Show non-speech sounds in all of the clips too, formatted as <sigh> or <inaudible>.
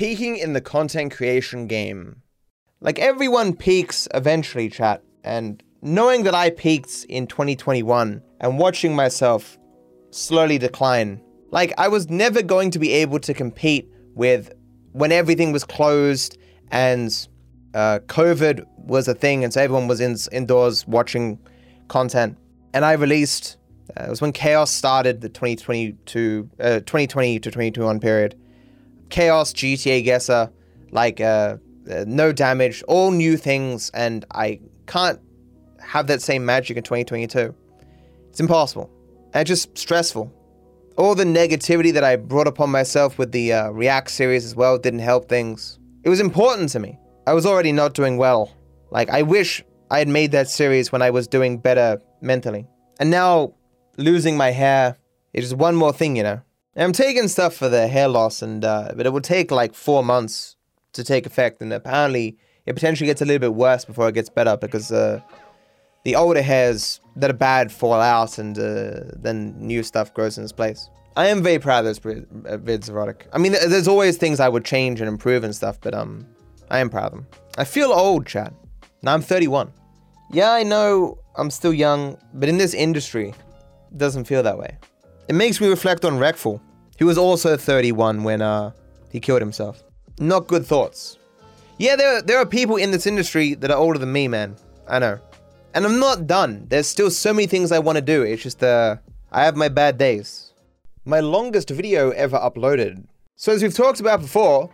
Peaking in the content creation game. Like everyone peaks eventually, chat. And knowing that I peaked in 2021 and watching myself slowly decline, like I was never going to be able to compete with when everything was closed and uh, COVID was a thing, and so everyone was in, indoors watching content. And I released, uh, it was when Chaos started the 2022, uh, 2020 to 2021 period. Chaos, GTA Guesser, like uh, uh, no damage, all new things, and I can't have that same magic in 2022. It's impossible. And just stressful. All the negativity that I brought upon myself with the uh, React series as well didn't help things. It was important to me. I was already not doing well. Like, I wish I had made that series when I was doing better mentally. And now, losing my hair is just one more thing, you know. I'm taking stuff for the hair loss, and uh, but it will take like four months to take effect, and apparently it potentially gets a little bit worse before it gets better because uh, the older hairs that are bad fall out, and uh, then new stuff grows in its place. I am very proud of this uh, vids, erotic. I mean, there's always things I would change and improve and stuff, but um, I am proud of them. I feel old, Chad. Now I'm 31. Yeah, I know I'm still young, but in this industry, it doesn't feel that way. It makes me reflect on Reckful, who was also 31 when uh, he killed himself. Not good thoughts. Yeah, there, there are people in this industry that are older than me, man. I know. And I'm not done. There's still so many things I want to do. It's just, uh, I have my bad days. My longest video ever uploaded. So, as we've talked about before,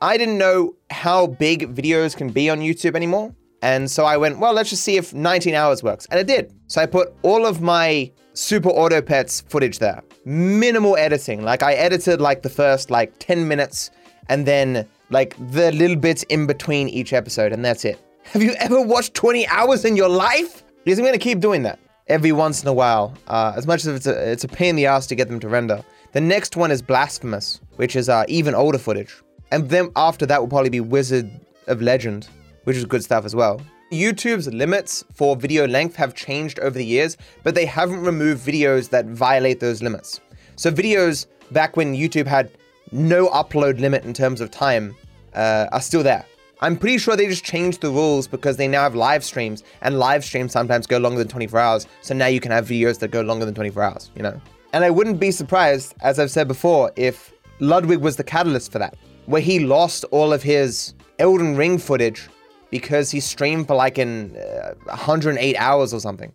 I didn't know how big videos can be on YouTube anymore. And so I went, well, let's just see if 19 hours works. And it did. So I put all of my Super Auto Pets footage there. Minimal editing. Like I edited like the first like 10 minutes and then like the little bits in between each episode, and that's it. Have you ever watched 20 hours in your life? Because I'm gonna keep doing that every once in a while. Uh, as much as it's a, it's a pain in the ass to get them to render. The next one is Blasphemous, which is uh, even older footage. And then after that will probably be Wizard of Legend, which is good stuff as well. YouTube's limits for video length have changed over the years, but they haven't removed videos that violate those limits. So videos back when YouTube had no upload limit in terms of time uh, are still there. I'm pretty sure they just changed the rules because they now have live streams, and live streams sometimes go longer than 24 hours. So now you can have videos that go longer than 24 hours, you know? And I wouldn't be surprised, as I've said before, if Ludwig was the catalyst for that where he lost all of his Elden Ring footage because he streamed for like in uh, 108 hours or something.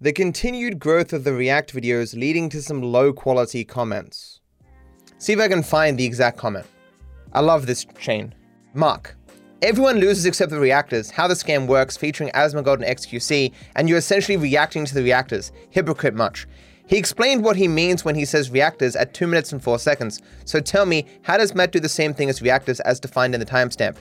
The continued growth of the React videos leading to some low quality comments. See if I can find the exact comment. I love this chain. Mark. Everyone loses except the reactors, how the scam works, featuring Asmongold and XQC, and you're essentially reacting to the reactors. Hypocrite much. He explained what he means when he says reactors at 2 minutes and 4 seconds. So tell me, how does Matt do the same thing as reactors as defined in the timestamp?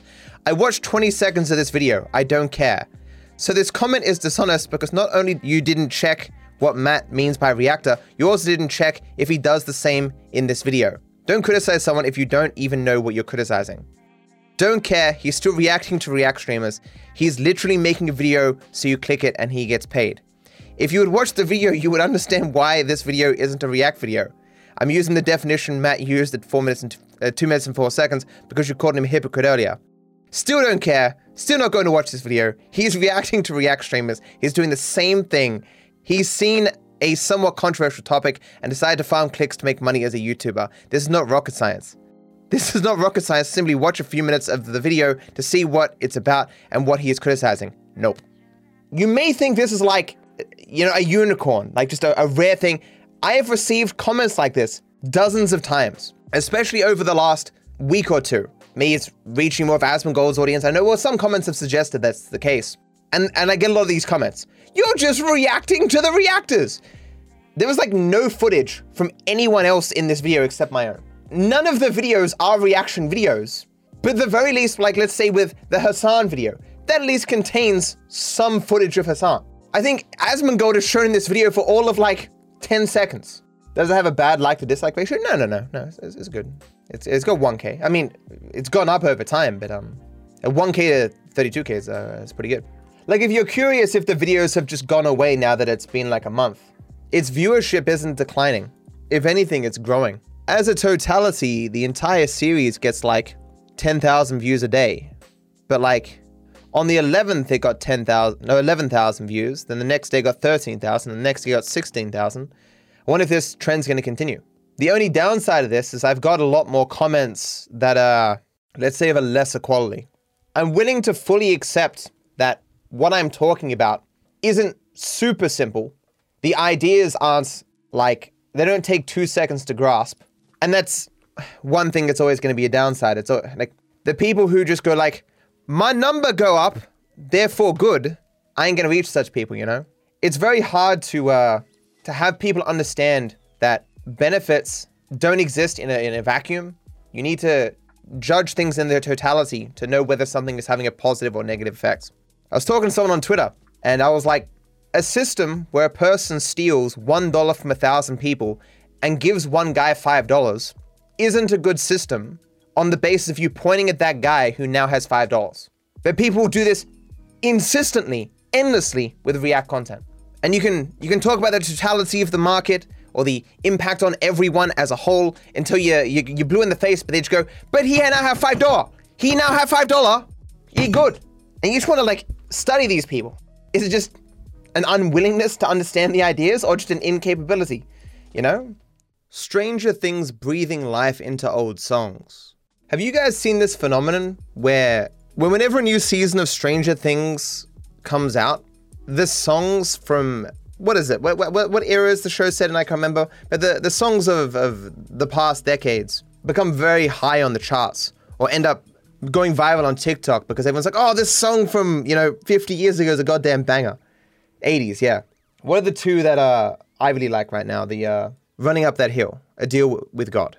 I watched 20 seconds of this video. I don't care. So this comment is dishonest because not only you didn't check what Matt means by reactor, you also didn't check if he does the same in this video. Don't criticize someone if you don't even know what you're criticizing. Don't care, he's still reacting to React streamers. He's literally making a video so you click it and he gets paid. If you had watched the video, you would understand why this video isn't a React video. I'm using the definition Matt used at 4 minutes and uh, 2 minutes and 4 seconds because you called him a hypocrite earlier. Still don't care. Still not going to watch this video. He's reacting to React streamers. He's doing the same thing. He's seen a somewhat controversial topic and decided to farm clicks to make money as a YouTuber. This is not rocket science. This is not rocket science. Simply watch a few minutes of the video to see what it's about and what he is criticizing. Nope. You may think this is like you know, a unicorn, like just a, a rare thing. I have received comments like this dozens of times, especially over the last week or two. Me, it's reaching more of Asmongold's audience. I know well, some comments have suggested that's the case. And and I get a lot of these comments. You're just reacting to the reactors. There was like no footage from anyone else in this video except my own. None of the videos are reaction videos. But at the very least, like let's say with the Hasan video, that at least contains some footage of Hasan. I think Asmongold is shown in this video for all of like 10 seconds. Does it have a bad like to dislike ratio? No, no, no, no. It's, it's good. It's, it's got 1k. I mean, it's gone up over time, but um, 1k to 32k is, uh, is pretty good. Like, if you're curious if the videos have just gone away now that it's been like a month, its viewership isn't declining. If anything, it's growing. As a totality, the entire series gets like 10,000 views a day. But like on the 11th, it got 10,000, no, 11,000 views. Then the next day got 13,000. The next day got 16,000. I wonder if this trend's going to continue. The only downside of this is I've got a lot more comments that are, let's say, of a lesser quality. I'm willing to fully accept that what I'm talking about isn't super simple. The ideas aren't like, they don't take two seconds to grasp. And that's one thing that's always going to be a downside. It's like the people who just go like, my number go up, therefore good. I ain't to reach such people, you know? It's very hard to, uh, to have people understand that benefits don't exist in a, in a vacuum. You need to judge things in their totality to know whether something is having a positive or negative effects. I was talking to someone on Twitter and I was like, a system where a person steals $1 from a thousand people and gives one guy $5 isn't a good system on the basis of you pointing at that guy who now has $5. But people do this insistently, endlessly with React content. And you can you can talk about the totality of the market or the impact on everyone as a whole until you you, you blew in the face, but they just go, but he now have five dollar. He now have five dollar. He good. And you just want to like study these people. Is it just an unwillingness to understand the ideas or just an incapability? You know? Stranger Things breathing life into old songs. Have you guys seen this phenomenon where, when whenever a new season of Stranger Things comes out, the songs from what is it? What, what, what era is the show set in? I can't remember. But the, the songs of, of the past decades become very high on the charts or end up going viral on TikTok because everyone's like, oh, this song from, you know, 50 years ago is a goddamn banger. 80s, yeah. What are the two that uh, I really like right now? The uh, Running Up That Hill, A Deal with God.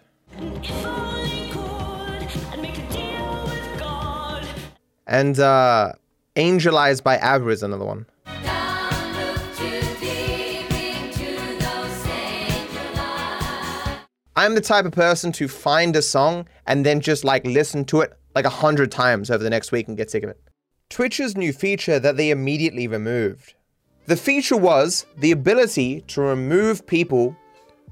And uh, Angeleyes by ABBA is another one. I'm the type of person to find a song and then just like listen to it like a hundred times over the next week and get sick of it. Twitch's new feature that they immediately removed. The feature was the ability to remove people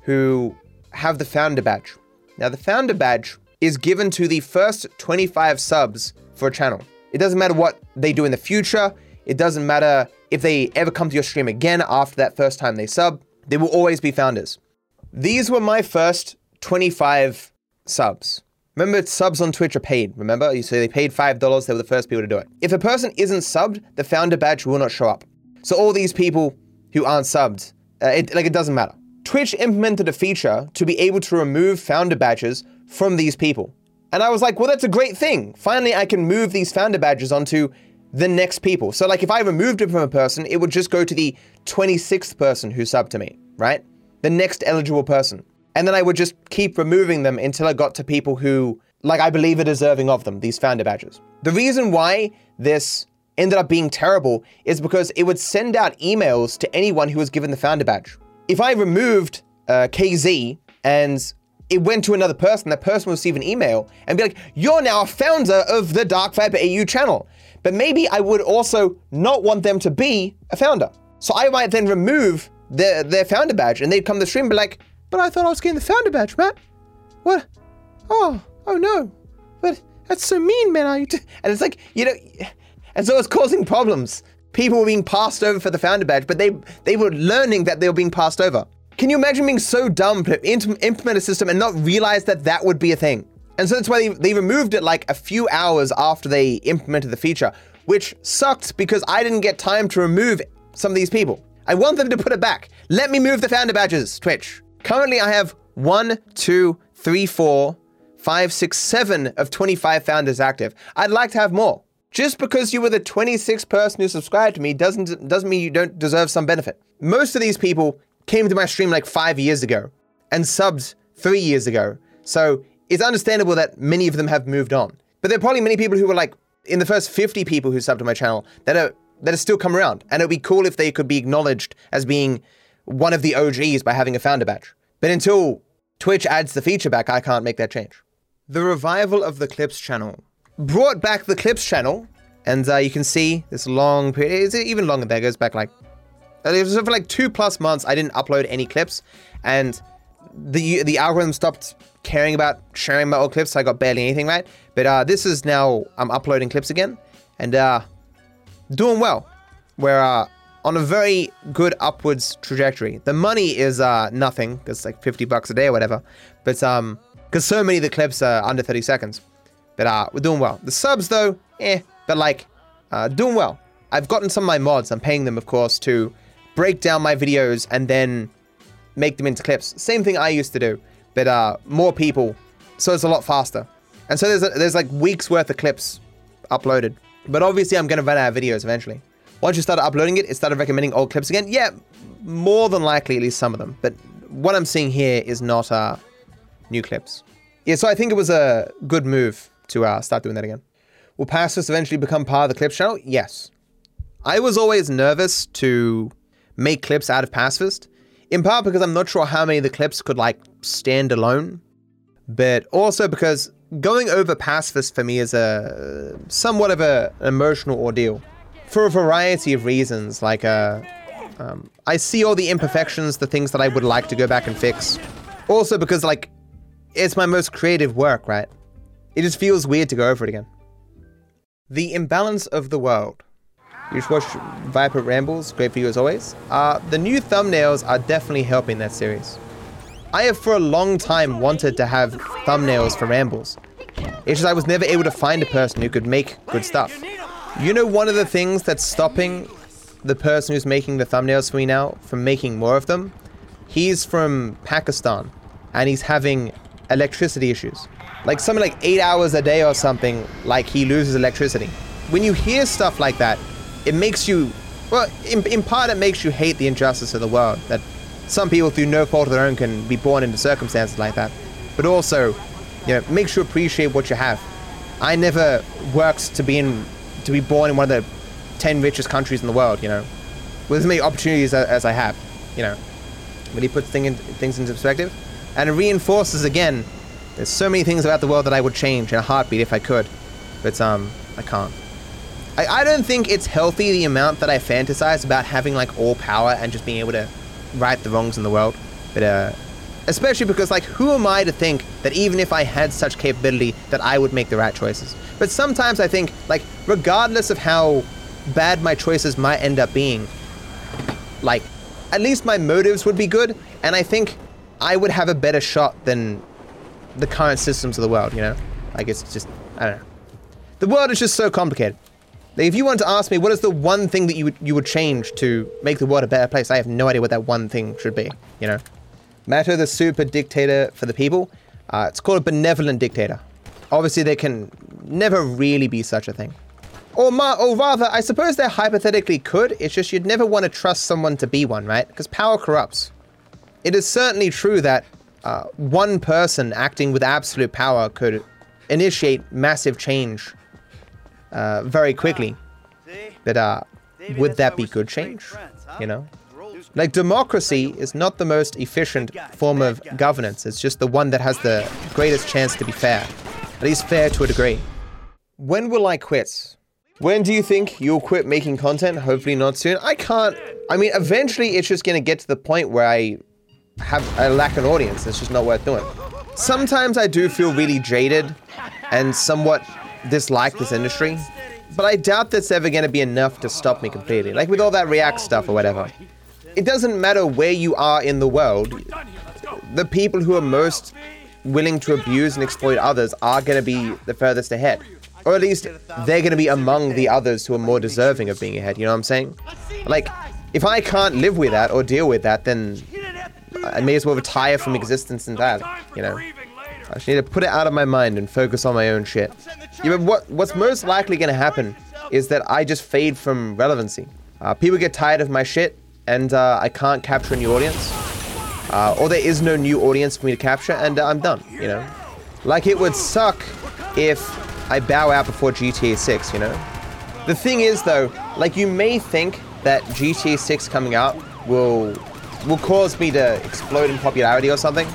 who have the founder badge. Now, the founder badge is given to the first 25 subs for a channel. It doesn't matter what they do in the future. It doesn't matter if they ever come to your stream again after that first time they sub. They will always be founders. These were my first 25 subs. Remember, subs on Twitch are paid. Remember, you so say they paid five dollars. They were the first people to do it. If a person isn't subbed, the founder badge will not show up. So all these people who aren't subbed, uh, it, like it doesn't matter. Twitch implemented a feature to be able to remove founder badges from these people, and I was like, well, that's a great thing. Finally, I can move these founder badges onto the next people. So, like, if I removed it from a person, it would just go to the 26th person who subbed to me, right? The next eligible person. And then I would just keep removing them until I got to people who, like, I believe are deserving of them, these founder badges. The reason why this ended up being terrible is because it would send out emails to anyone who was given the founder badge. If I removed uh, KZ and it went to another person, that person would receive an email and be like, You're now a founder of the Dark Viper AU channel. But maybe I would also not want them to be a founder. So I might then remove their, their founder badge and they'd come to the stream and be like, but I thought I was getting the founder badge, Matt. What? Oh, oh no. But that's so mean, man. T-? And it's like, you know, and so it's causing problems. People were being passed over for the founder badge, but they they were learning that they were being passed over. Can you imagine being so dumb to implement a system and not realize that that would be a thing? And so that's why they, they removed it like a few hours after they implemented the feature, which sucked because I didn't get time to remove some of these people. I want them to put it back. Let me move the founder badges, Twitch. Currently, I have one, two, three, four, five, six, seven of 25 founders active. I'd like to have more. Just because you were the 26th person who subscribed to me doesn't doesn't mean you don't deserve some benefit. Most of these people came to my stream like five years ago and subbed three years ago. So it's understandable that many of them have moved on. But there are probably many people who were like in the first 50 people who subbed to my channel that are that have still come around. And it would be cool if they could be acknowledged as being one of the OGs by having a founder badge. But until Twitch adds the feature back, I can't make that change. The revival of the Clips channel brought back the Clips channel, and uh, you can see this long period. It's even longer. There goes back like it was for like two plus months. I didn't upload any clips, and the the algorithm stopped caring about sharing my old clips. So I got barely anything right. But uh, this is now I'm uploading clips again and uh, doing well. We're uh, on a very good upwards trajectory. The money is uh, nothing. It's like 50 bucks a day or whatever. But um, because so many of the clips are under 30 seconds. But uh, we're doing well. The subs though, eh. But like, uh, doing well. I've gotten some of my mods. I'm paying them, of course, to break down my videos and then make them into clips. Same thing I used to do, but uh, more people, so it's a lot faster. And so there's a, there's like weeks worth of clips uploaded. But obviously, I'm gonna run out of videos eventually. Once you start uploading it, it started recommending old clips again. Yeah, more than likely, at least some of them. But what I'm seeing here is not uh, new clips. Yeah, so I think it was a good move to uh, start doing that again. Will Pacifist eventually become part of the Clips channel? Yes. I was always nervous to make clips out of Pacifist, in part because I'm not sure how many of the clips could like stand alone, but also because going over Pacifist for me is a somewhat of a, an emotional ordeal for a variety of reasons. Like, uh, um, I see all the imperfections, the things that I would like to go back and fix. Also because like it's my most creative work, right? It just feels weird to go over it again. The imbalance of the world. You should watch Viper Rambles, great for you as always. Uh, the new thumbnails are definitely helping that series. I have for a long time wanted to have thumbnails for Rambles. It's just I was never able to find a person who could make good stuff. You know one of the things that's stopping the person who's making the thumbnails for me now from making more of them? He's from Pakistan and he's having electricity issues. Like something like eight hours a day or something, like he loses electricity. When you hear stuff like that, it makes you, well, in, in part, it makes you hate the injustice of the world. That some people, through no fault of their own, can be born into circumstances like that. But also, you know, makes you appreciate what you have. I never worked to be in, to be born in one of the ten richest countries in the world. You know, with as many opportunities as, as I have. You know, but he puts thing in, things into perspective, and it reinforces again. There's so many things about the world that I would change in a heartbeat if I could, but um, I can't. I, I don't think it's healthy the amount that I fantasize about having like all power and just being able to right the wrongs in the world. But uh, especially because like who am I to think that even if I had such capability that I would make the right choices? But sometimes I think like regardless of how bad my choices might end up being, like at least my motives would be good, and I think I would have a better shot than the current systems of the world. You know, like it's just I don't know. The world is just so complicated. If you want to ask me what is the one thing that you would you would change to make the world a better place, I have no idea what that one thing should be. You know, Matter the super dictator for the people. Uh, it's called a benevolent dictator. Obviously, there can never really be such a thing. Or, ma- or rather, I suppose there hypothetically could. It's just you'd never want to trust someone to be one, right? Because power corrupts. It is certainly true that uh, one person acting with absolute power could initiate massive change uh, very quickly. But uh, would that be good change? You know? Like, democracy is not the most efficient form of governance. It's just the one that has the greatest chance to be fair. At least fair to a degree. When will I quit? When do you think you'll quit making content? Hopefully not soon. I can't. I mean, eventually it's just going to get to the point where I have I lack an audience. It's just not worth doing. Sometimes I do feel really jaded and somewhat dislike this industry, but I doubt that's ever going to be enough to stop me completely. Like with all that React stuff or whatever. It doesn't matter where you are in the world, the people who are most willing to abuse and exploit others are going to be the furthest ahead. Or at least they're going to be among the others who are more deserving of being ahead, you know what I'm saying? Like, if I can't live with that or deal with that, then I may as well retire from existence in that, you know? I just need to put it out of my mind and focus on my own shit. Yeah, but what, what's most likely going to happen is that I just fade from relevancy. Uh, people get tired of my shit, and uh, I can't capture a new audience. Uh, or there is no new audience for me to capture, and I'm done, you know? Like, it would suck if I bow out before GTA 6, you know? The thing is, though, like, you may think that GTA 6 coming out will will cause me to explode in popularity or something.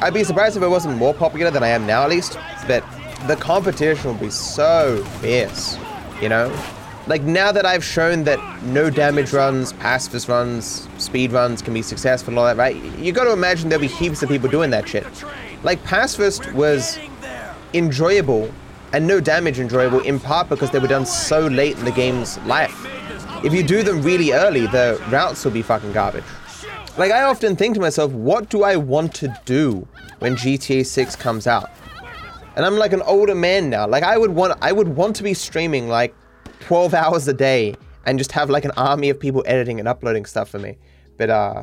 I'd be surprised if it wasn't more popular than I am now, at least. But the competition will be so fierce, you know? Like now that I've shown that no damage runs, pacifist runs, speed runs can be successful and all that, right? You got to imagine there'll be heaps of people doing that shit. Like pacifist was enjoyable and no damage enjoyable in part because they were done so late in the game's life. If you do them really early, the routes will be fucking garbage. Like I often think to myself, what do I want to do when GTA 6 comes out? And I'm like an older man now. Like I would want I would want to be streaming like 12 hours a day and just have like an army of people editing and uploading stuff for me. But uh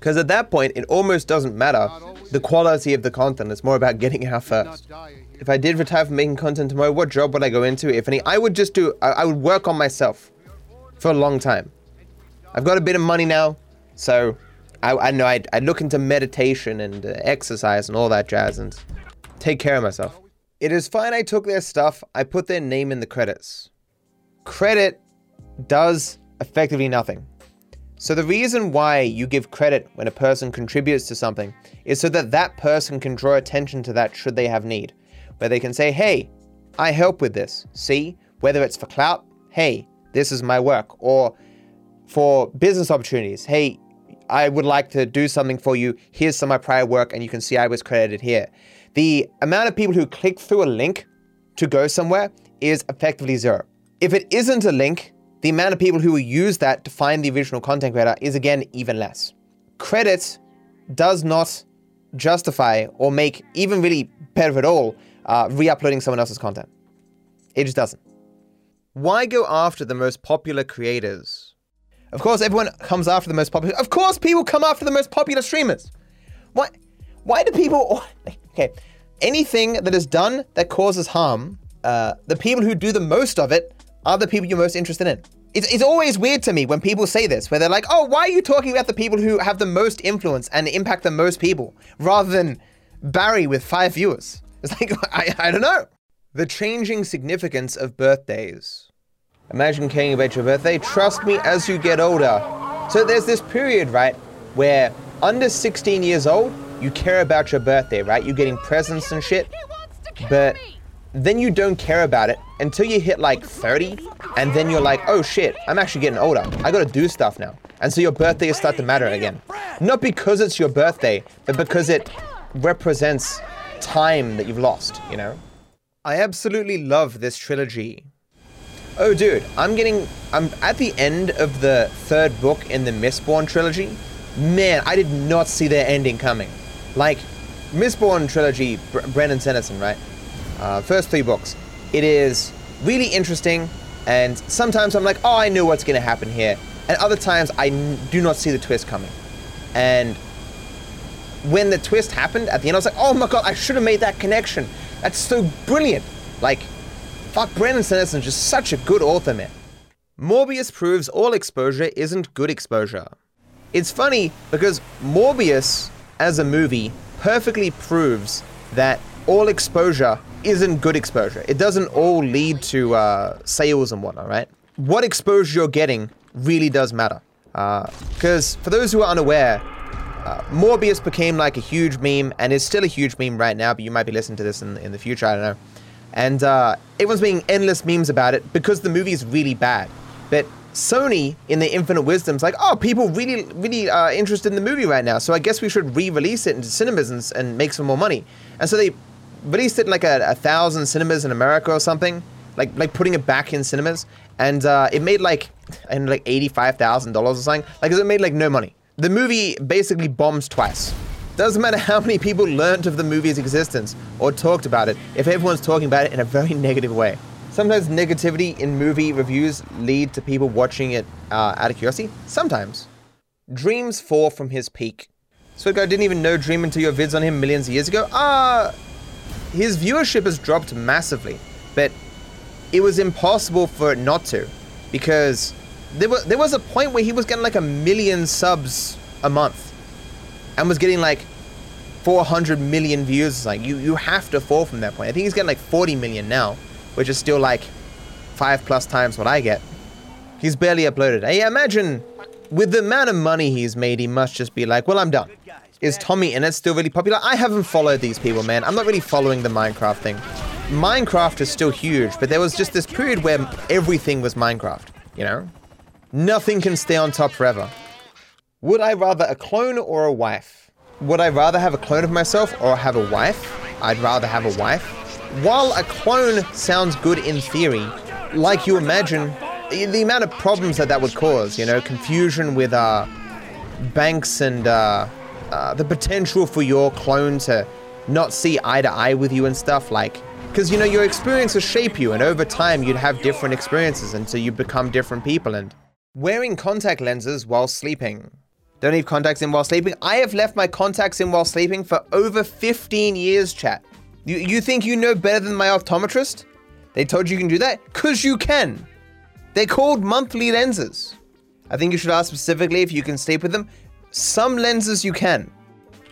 cuz at that point it almost doesn't matter the quality of the content. It's more about getting it out first. If I did retire from making content tomorrow, what job would I go into? If any, I would just do I, I would work on myself for a long time. I've got a bit of money now, so I, I know I'd, I'd, look into meditation and uh, exercise and all that jazz and take care of myself. It is fine I took their stuff, I put their name in the credits. Credit does effectively nothing. So the reason why you give credit when a person contributes to something is so that that person can draw attention to that should they have need. Where they can say, hey, I help with this. See? Whether it's for clout, hey, this is my work. Or for business opportunities, hey, I would like to do something for you. Here's some of my prior work, and you can see I was credited here. The amount of people who click through a link to go somewhere is effectively zero. If it isn't a link, the amount of people who will use that to find the original content creator is again even less. Credit does not justify or make even really better at all uh, re uploading someone else's content. It just doesn't. Why go after the most popular creators of course, everyone comes after the most popular. Of course, people come after the most popular streamers. Why? Why do people? <laughs> Okay, anything that is done that causes harm, uh, the people who do the most of it are the people you're most interested in. It's, it's always weird to me when people say this, where they're like, "Oh, why are you talking about the people who have the most influence and impact the most people, rather than Barry with five viewers?" <laughs> It's like I, I don't know. The changing significance of birthdays. Imagine caring about your birthday. Trust me, as you get older. So there's this period, right, where under 16 years old, you care about your birthday, right? You're getting presents and shit. But then you don't care about it until you hit like 30, and then you're like, oh shit, I'm actually getting older. I gotta do stuff now. And so your birthday start to matter again. Not because it's your birthday, but because it represents time that you've lost, you know? I absolutely love this trilogy Oh, dude, I'm getting. I'm at the end of the third book in the Mistborn trilogy. Man, I did not see their ending coming. Like, Mistborn trilogy, Br- Brandon Sanderson, right? Uh, first three books. It is really interesting, and sometimes I'm like, oh, I know what's going to happen here. And other times I n- do not see the twist coming. And when the twist happened at the end, I was like, oh my god, I should have made that connection. That's so brilliant. Like, Fuck, Brandon Sanderson's just such a good author, man. Morbius proves all exposure isn't good exposure. It's funny because Morbius, as a movie, perfectly proves that all exposure isn't good exposure. It doesn't all lead to uh, sales and whatnot, right? What exposure you're getting really does matter. Because uh, for those who are unaware, uh, Morbius became like a huge meme and is still a huge meme right now, but you might be listening to this in, in the future, I don't know. And uh, everyone's making endless memes about it because the movie is really bad. But Sony, in their infinite wisdom, is like, oh, people really, really are interested in the movie right now. So I guess we should re-release it into cinemas and, and make some more money. And so they released it in like a, a thousand cinemas in America or something, like like putting it back in cinemas. And uh, it made like and like eighty five thousand dollars or something. Like it made like no money. The movie basically bombs twice. Doesn't matter how many people learned of the movie's existence or talked about it if everyone's talking about it in a very <laughs> negative way. Sometimes negativity in movie reviews lead to people watching it uh, out of curiosity. Sometimes. Dreams fall from his peak. So guy didn't even know Dream until your vids on him millions of years ago. Ah, uh, his viewership has dropped massively, but it was impossible for it not to, because there was there was a point where he was getting like a million subs a month and was getting like 400 million views. Like you, you have to fall from that point. I think he's getting like 40 million now, which is still like five plus times what I get. He's barely uploaded. I imagine with the amount of money he's made, he must just be like, well, I'm done. Is TommyInnit still really popular? I haven't followed these people, man. I'm not really following the Minecraft thing. Minecraft is still huge, but there was just this period where everything was Minecraft, you know? Nothing can stay on top forever. Would I rather a clone or a wife? Would I rather have a clone of myself or have a wife? I'd rather have a wife. While a clone sounds good in theory, like you imagine, the amount of problems that that would cause, you know, confusion with uh, banks and uh, uh, the potential for your clone to not see eye to eye with you and stuff like because you know your experiences shape you and over time you'd have different experiences and so you become different people and wearing contact lenses while sleeping. Don't leave contacts in while sleeping. I have left my contacts in while sleeping for over 15 years chat you, you think you know better than my optometrist they told you you can do that because you can they're called monthly lenses i think you should ask specifically if you can sleep with them some lenses you can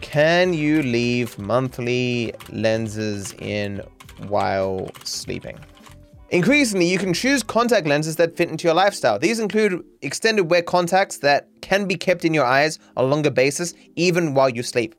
can you leave monthly lenses in while sleeping? Increasingly, you can choose contact lenses that fit into your lifestyle. These include extended wear contacts that can be kept in your eyes on a longer basis, even while you sleep.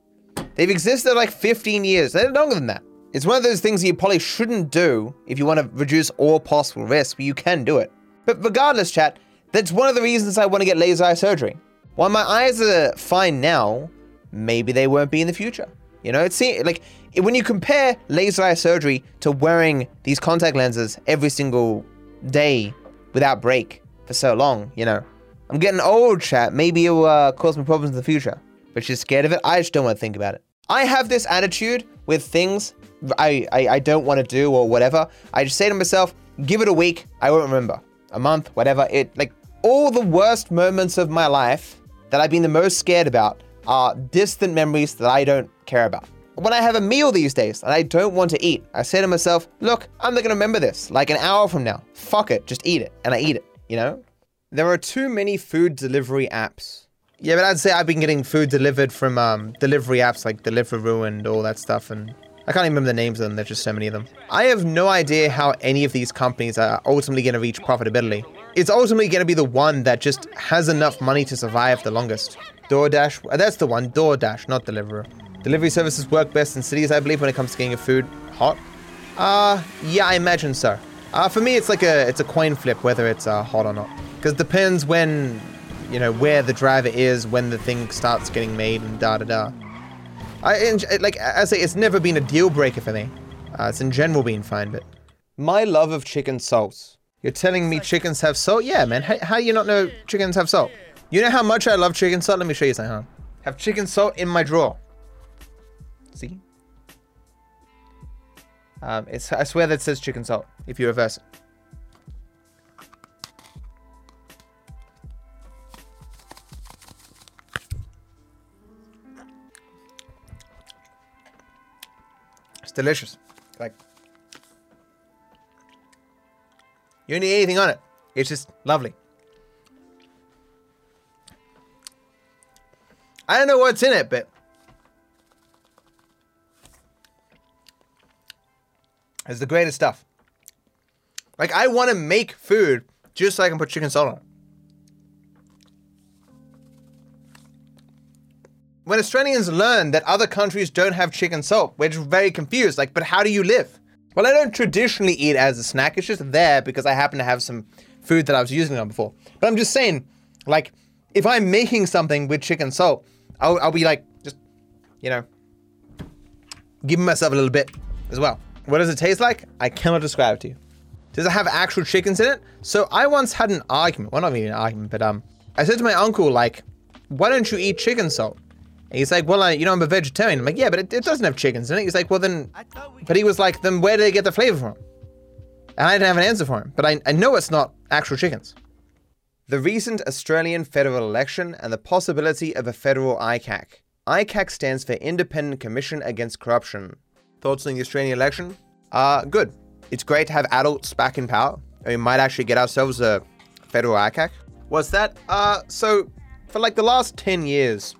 They've existed like 15 years, they're longer than that. It's one of those things that you probably shouldn't do if you want to reduce all possible risk, but you can do it. But regardless, chat, that's one of the reasons I want to get laser eye surgery. While my eyes are fine now, maybe they won't be in the future. You know, it's like when you compare laser eye surgery to wearing these contact lenses every single day without break for so long, you know, I'm getting old, chat. Maybe it will uh, cause me problems in the future. But you're scared of it. I just don't want to think about it. I have this attitude with things I, I, I don't want to do or whatever. I just say to myself, give it a week. I won't remember. A month, whatever. It like all the worst moments of my life that I've been the most scared about are distant memories that I don't care about. When I have a meal these days and I don't want to eat, I say to myself, look, I'm not going to remember this like an hour from now. Fuck it, just eat it. And I eat it, you know? There are too many food delivery apps. Yeah, but I'd say I've been getting food delivered from um, delivery apps like Deliveroo and all that stuff, and I can't even remember the names of them, there's just so many of them. I have no idea how any of these companies are ultimately going to reach profitability. It's ultimately going to be the one that just has enough money to survive the longest. DoorDash, uh, that's the one, DoorDash, not Deliveroo. Delivery services work best in cities, I believe, when it comes to getting your food hot. Uh, yeah, I imagine so. Uh, for me, it's like a it's a coin flip whether it's uh, hot or not, because it depends when, you know, where the driver is when the thing starts getting made and da da da. I like I say, it's never been a deal breaker for me. Uh, it's in general been fine, but my love of chicken salt. You're telling me chickens have salt? Yeah, man. How, how do you not know chickens have salt? You know how much I love chicken salt? Let me show you something, huh? Have chicken salt in my drawer. See? Um, it's, I swear that says chicken salt if you reverse it. It's delicious. Like, you don't need anything on it. It's just lovely. I don't know what's in it, but it's the greatest stuff. Like I want to make food just so I can put chicken salt on it. When Australians learn that other countries don't have chicken salt, we're just very confused. Like, but how do you live? Well, I don't traditionally eat as a snack. It's just there because I happen to have some food that I was using on before. But I'm just saying, like, if I'm making something with chicken salt, I'll, I'll be like, just, you know, giving myself a little bit as well. What does it taste like? I cannot describe it to you. Does it have actual chickens in it? So I once had an argument. Well, not even an argument, but um, I said to my uncle, like, why don't you eat chicken salt? And he's like, well, I, you know, I'm a vegetarian. I'm like, yeah, but it, it doesn't have chickens in it. He's like, well, then, but he was like, then where do they get the flavor from? And I didn't have an answer for him, but I, I know it's not actual chickens. The recent Australian federal election and the possibility of a federal ICAC. ICAC stands for Independent Commission Against Corruption. Thoughts on the Australian election? Uh, good. It's great to have adults back in power. We might actually get ourselves a federal ICAC. What's that? Uh, so for like the last 10 years,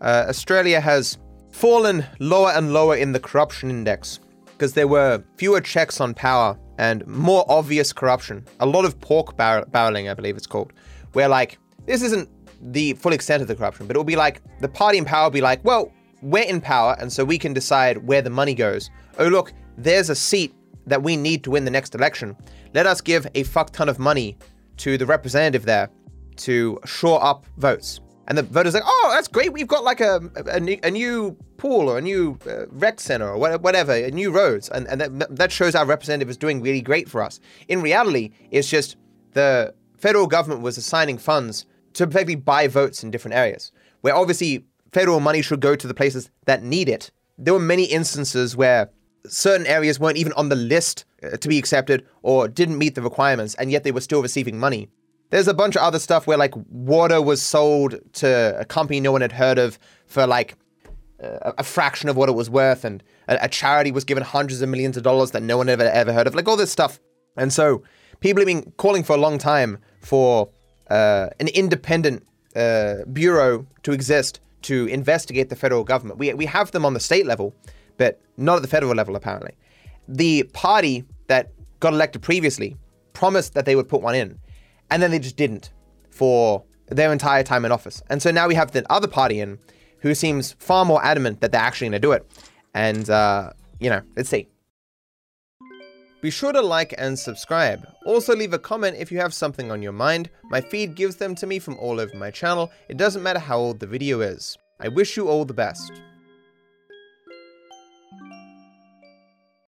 uh, Australia has fallen lower and lower in the corruption index because there were fewer checks on power and more obvious corruption. A lot of pork bar- barreling, I believe it's called, where like this isn't the full extent of the corruption, but it'll be like the party in power will be like, well, we're in power, and so we can decide where the money goes. Oh, look, there's a seat that we need to win the next election, let us give a fuck ton of money to the representative there to shore up votes. And the voters like, oh, that's great. We've got like a, a, new, a new pool or a new uh, rec center or whatever, a new roads. And, and that, that shows our representative is doing really great for us. In reality, it's just the federal government was assigning funds to effectively buy votes in different areas, where obviously federal money should go to the places that need it. There were many instances where certain areas weren't even on the list uh, to be accepted or didn't meet the requirements, and yet they were still receiving money. There's a bunch of other stuff where like water was sold to a company no one had heard of for like a, a fraction of what it was worth, and a, a, charity was given hundreds of millions of dollars that no one ever ever heard of, like all this stuff. And so people have been calling for a long time for uh, an independent uh, bureau to exist to investigate the federal government. We we have them on the state level, but not at the federal level apparently. The party that got elected previously promised that they would put one in and then they just didn't for their entire time in office. And so now we have the other party in who seems far more adamant that they're actually going to do it. And, uh, you know, let's see. Be sure to like and subscribe. Also, leave a comment if you have something on your mind. My feed gives them to me from all over my channel. It doesn't matter how old the video is. I wish you all the best.